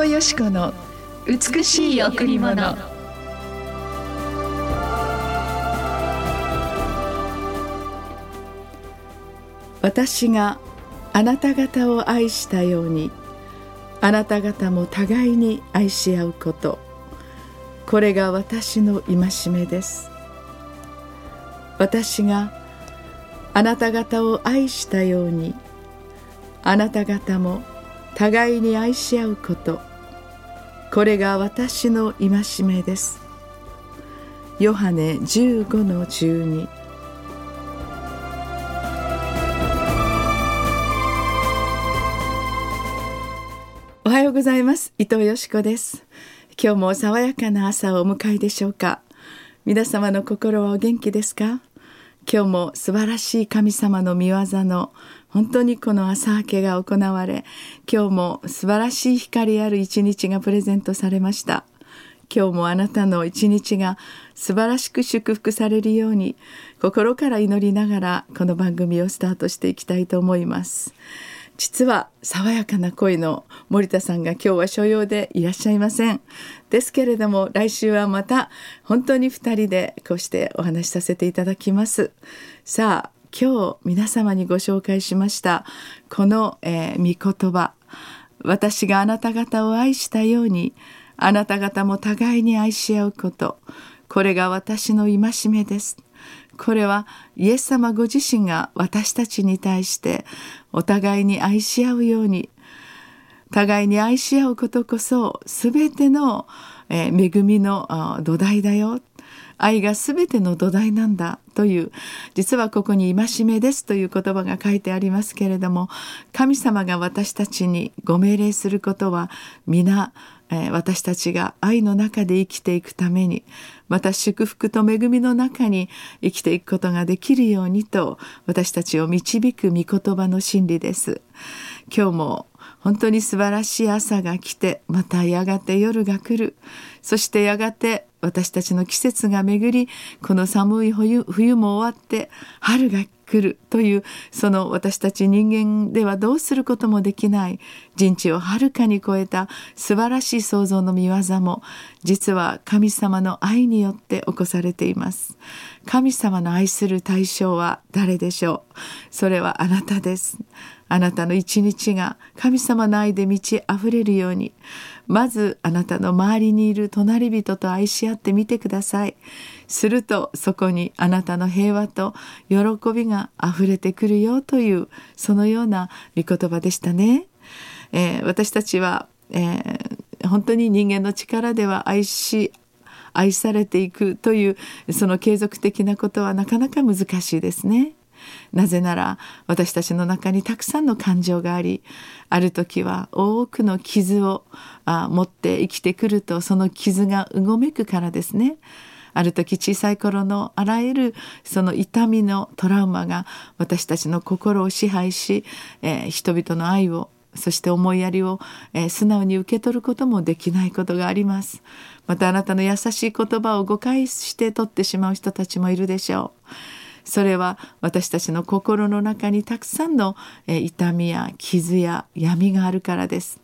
藤よし子の美しい贈り物。私があなた方を愛したようにあなた方も互いに愛し合うこと。これが私の戒めです。私があなた方を愛したようにあなた方も互いに愛し合うこと。これが私の戒めです。ヨハネ15の12おはようございます。伊藤よしこです。今日も爽やかな朝をお迎えでしょうか。皆様の心はお元気ですか？今日も素晴らしい神様の御業の本当にこの朝明けが行われ今日も素晴らしい光ある一日がプレゼントされました。今日もあなたの一日が素晴らしく祝福されるように心から祈りながらこの番組をスタートしていきたいと思います。実は爽やかな声の森田さんが今日は所用でいらっしゃいません。ですけれども来週はまた本当に2人でこうしてお話しさせていただきます。さあ今日皆様にご紹介しましたこの、えー、御言葉。私があなた方を愛したようにあなた方も互いに愛し合うこと。これが私の戒めです。これはイエス様ご自身が私たちに対してお互いに愛し合うように互いに愛し合うことこそ全ての恵みの土台だよ。愛が全ての土台なんだという実はここに戒めですという言葉が書いてありますけれども神様が私たちにご命令することは皆私たちが愛の中で生きていくためにまた祝福と恵みの中に生きていくことができるようにと私たちを導く御言葉の真理です。今日も本当に素晴らしい朝が来てまたやがて夜が来る。そしてやがて私たちの季節が巡りこの寒い冬も終わって春が来る。というその私たち人間ではどうすることもできない人知をはるかに超えた素晴らしい創造の見業も実は神様の愛によって起こされています。神様の愛する対象は誰でしょう？それはあなたです。あなたの一日が神様の愛で満ち溢れるようにまずあなたの周りにいる隣人と愛し合ってみてくださいするとそこにあなたの平和と喜びが溢れてくるよというそのような御言葉でしたね、えー、私たちは、えー、本当に人間の力では愛し愛されていくというその継続的なことはなかなか難しいですね。なぜなら私たちの中にたくさんの感情がありある時は多くの傷をあ持って生きてくるとその傷がうごめくからですね。ある時小さい頃のあらゆるその痛みのトラウマが私たちの心を支配し、えー、人々の愛をそして思いやりを、えー、素直に受け取ることもできないことがあります。またあなたの優しい言葉を誤解して取ってしまう人たちもいるでしょう。それは私たちの心の中にたくさんの痛みや傷や闇があるからです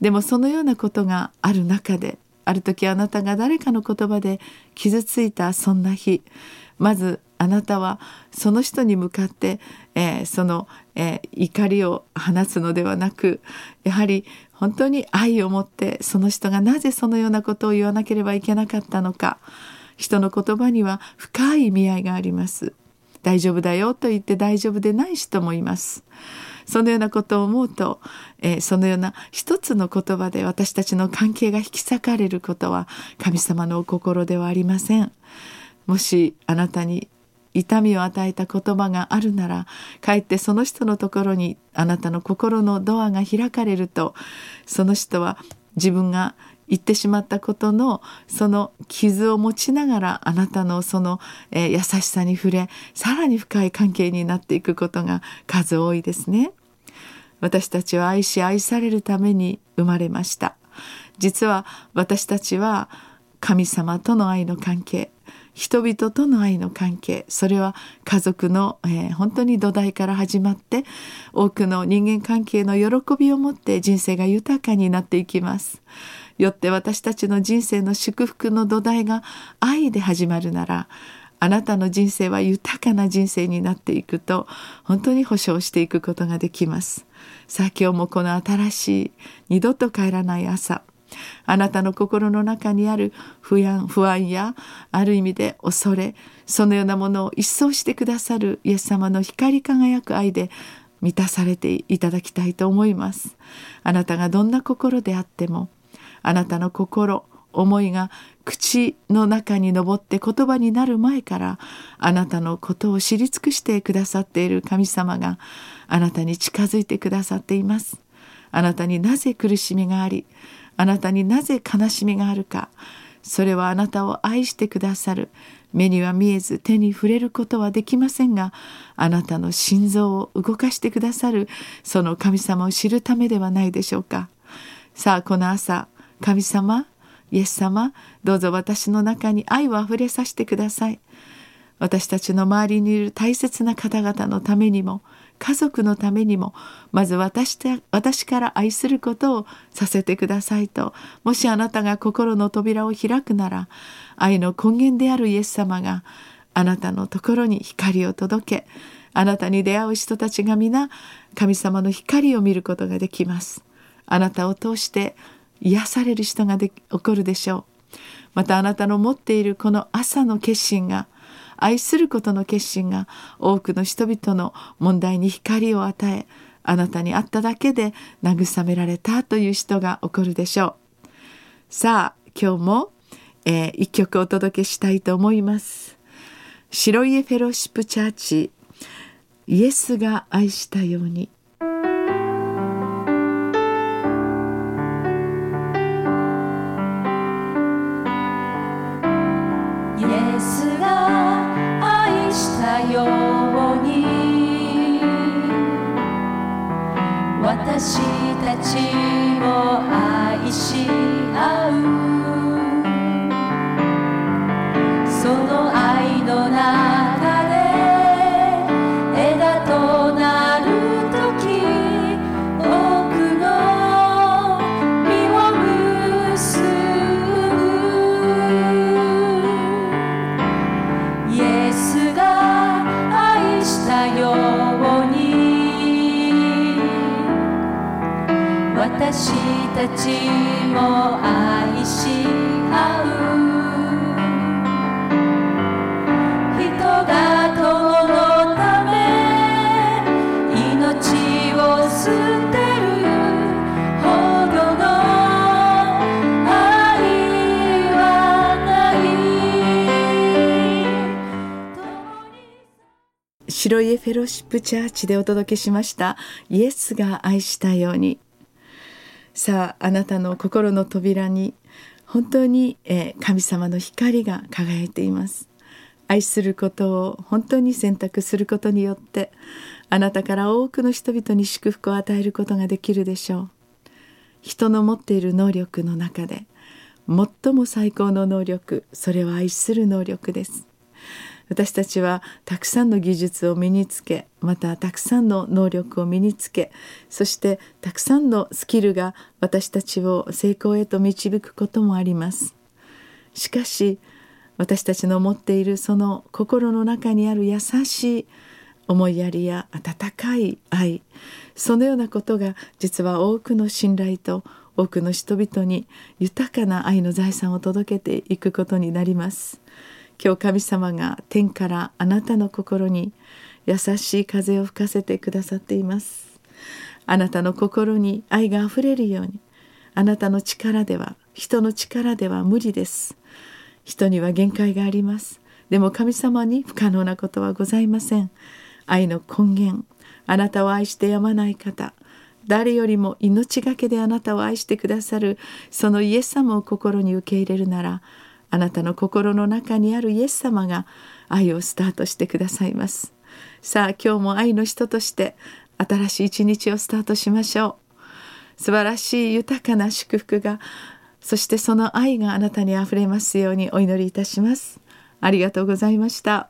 でもそのようなことがある中である時あなたが誰かの言葉で傷ついたそんな日まずあなたはその人に向かって、えー、その、えー、怒りを放つのではなくやはり本当に愛を持ってその人がなぜそのようなことを言わなければいけなかったのか人の言葉には深い意味合いがあります。大丈夫だよと言って大丈夫でない人もいます。そのようなことを思うと、えー、そのような一つの言葉で私たちの関係が引き裂かれることは神様のお心ではありません。もしあなたに痛みを与えた言葉があるならかえってその人のところにあなたの心のドアが開かれるとその人は自分が言ってしまったことのその傷を持ちながらあなたのその、えー、優しさに触れさらに深い関係になっていくことが数多いですね。私たちは愛し愛されるために生まれました。実は私たちは神様との愛の関係人々との愛の関係それは家族の、えー、本当に土台から始まって多くの人間関係の喜びを持って人生が豊かになっていきますよって私たちの人生の祝福の土台が愛で始まるならあなたの人生は豊かな人生になっていくと本当に保証していくことができます。さあ今日もこの新しい二度と帰らない朝あなたの心の中にある不安不安やある意味で恐れそのようなものを一掃してくださるイエス様の光り輝く愛で満たされていただきたいと思います。あなたがどんな心であってもあなたの心思いが口の中に上って言葉になる前からあなたのことを知り尽くしてくださっている神様があなたに近づいてくださっています。あなたになぜ苦しみがありあなたになぜ悲しみがあるか。それはあなたを愛してくださる。目には見えず手に触れることはできませんがあなたの心臓を動かしてくださるその神様を知るためではないでしょうか。さあこの朝神様イエス様どうぞ私の中に愛をあふれさせてください。私たちの周りにいる大切な方々のためにも家族のためにもまず私私から愛することをさせてくださいともしあなたが心の扉を開くなら愛の根源であるイエス様があなたのところに光を届けあなたに出会う人たちが皆神様の光を見ることができます。あなたを通して癒される人がで起こるでしょう。またあなたの持っているこの朝の決心が愛することの決心が多くの人々の問題に光を与えあなたに会っただけで慰められたという人が起こるでしょう。さあ今日も、えー、一曲お届けしたいと思います。白家フェロシップチャーチイエスが愛したように。私たちを愛し合う。その愛の中で枝となる時多くの実を結ぶイエスが愛したよ。私たちも愛し合う人が友のため命を捨てるほどの愛はない白家フェロシップチャーチでお届けしましたイエスが愛したようにさああなたの心の扉に本当に、え神様の光が輝いています。愛することを本当に選択することによってあなたから多くの人々に祝福を与えることができるでしょう。人の持っている能力の中で最も最高の能力それは愛する能力です。私たちはたくさんの技術を身につけまたたくさんの能力を身につけそしてたくさんのスキルが私たちを成功へと導くこともありますしかし私たちの持っているその心の中にある優しい思いやりや温かい愛そのようなことが実は多くの信頼と多くの人々に豊かな愛の財産を届けていくことになります。今日神様が天からあなたの心に優しい風を吹かせてくださっています。あなたの心に愛があふれるようにあなたの力では人の力では無理です。人には限界があります。でも神様に不可能なことはございません。愛の根源あなたを愛してやまない方誰よりも命がけであなたを愛してくださるそのイエス様を心に受け入れるならあなたの心の中にあるイエス様が愛をスタートしてくださいます。さあ今日も愛の人として新しい一日をスタートしましょう。素晴らしい豊かな祝福がそしてその愛があなたにあふれますようにお祈りいたします。ありがとうございました。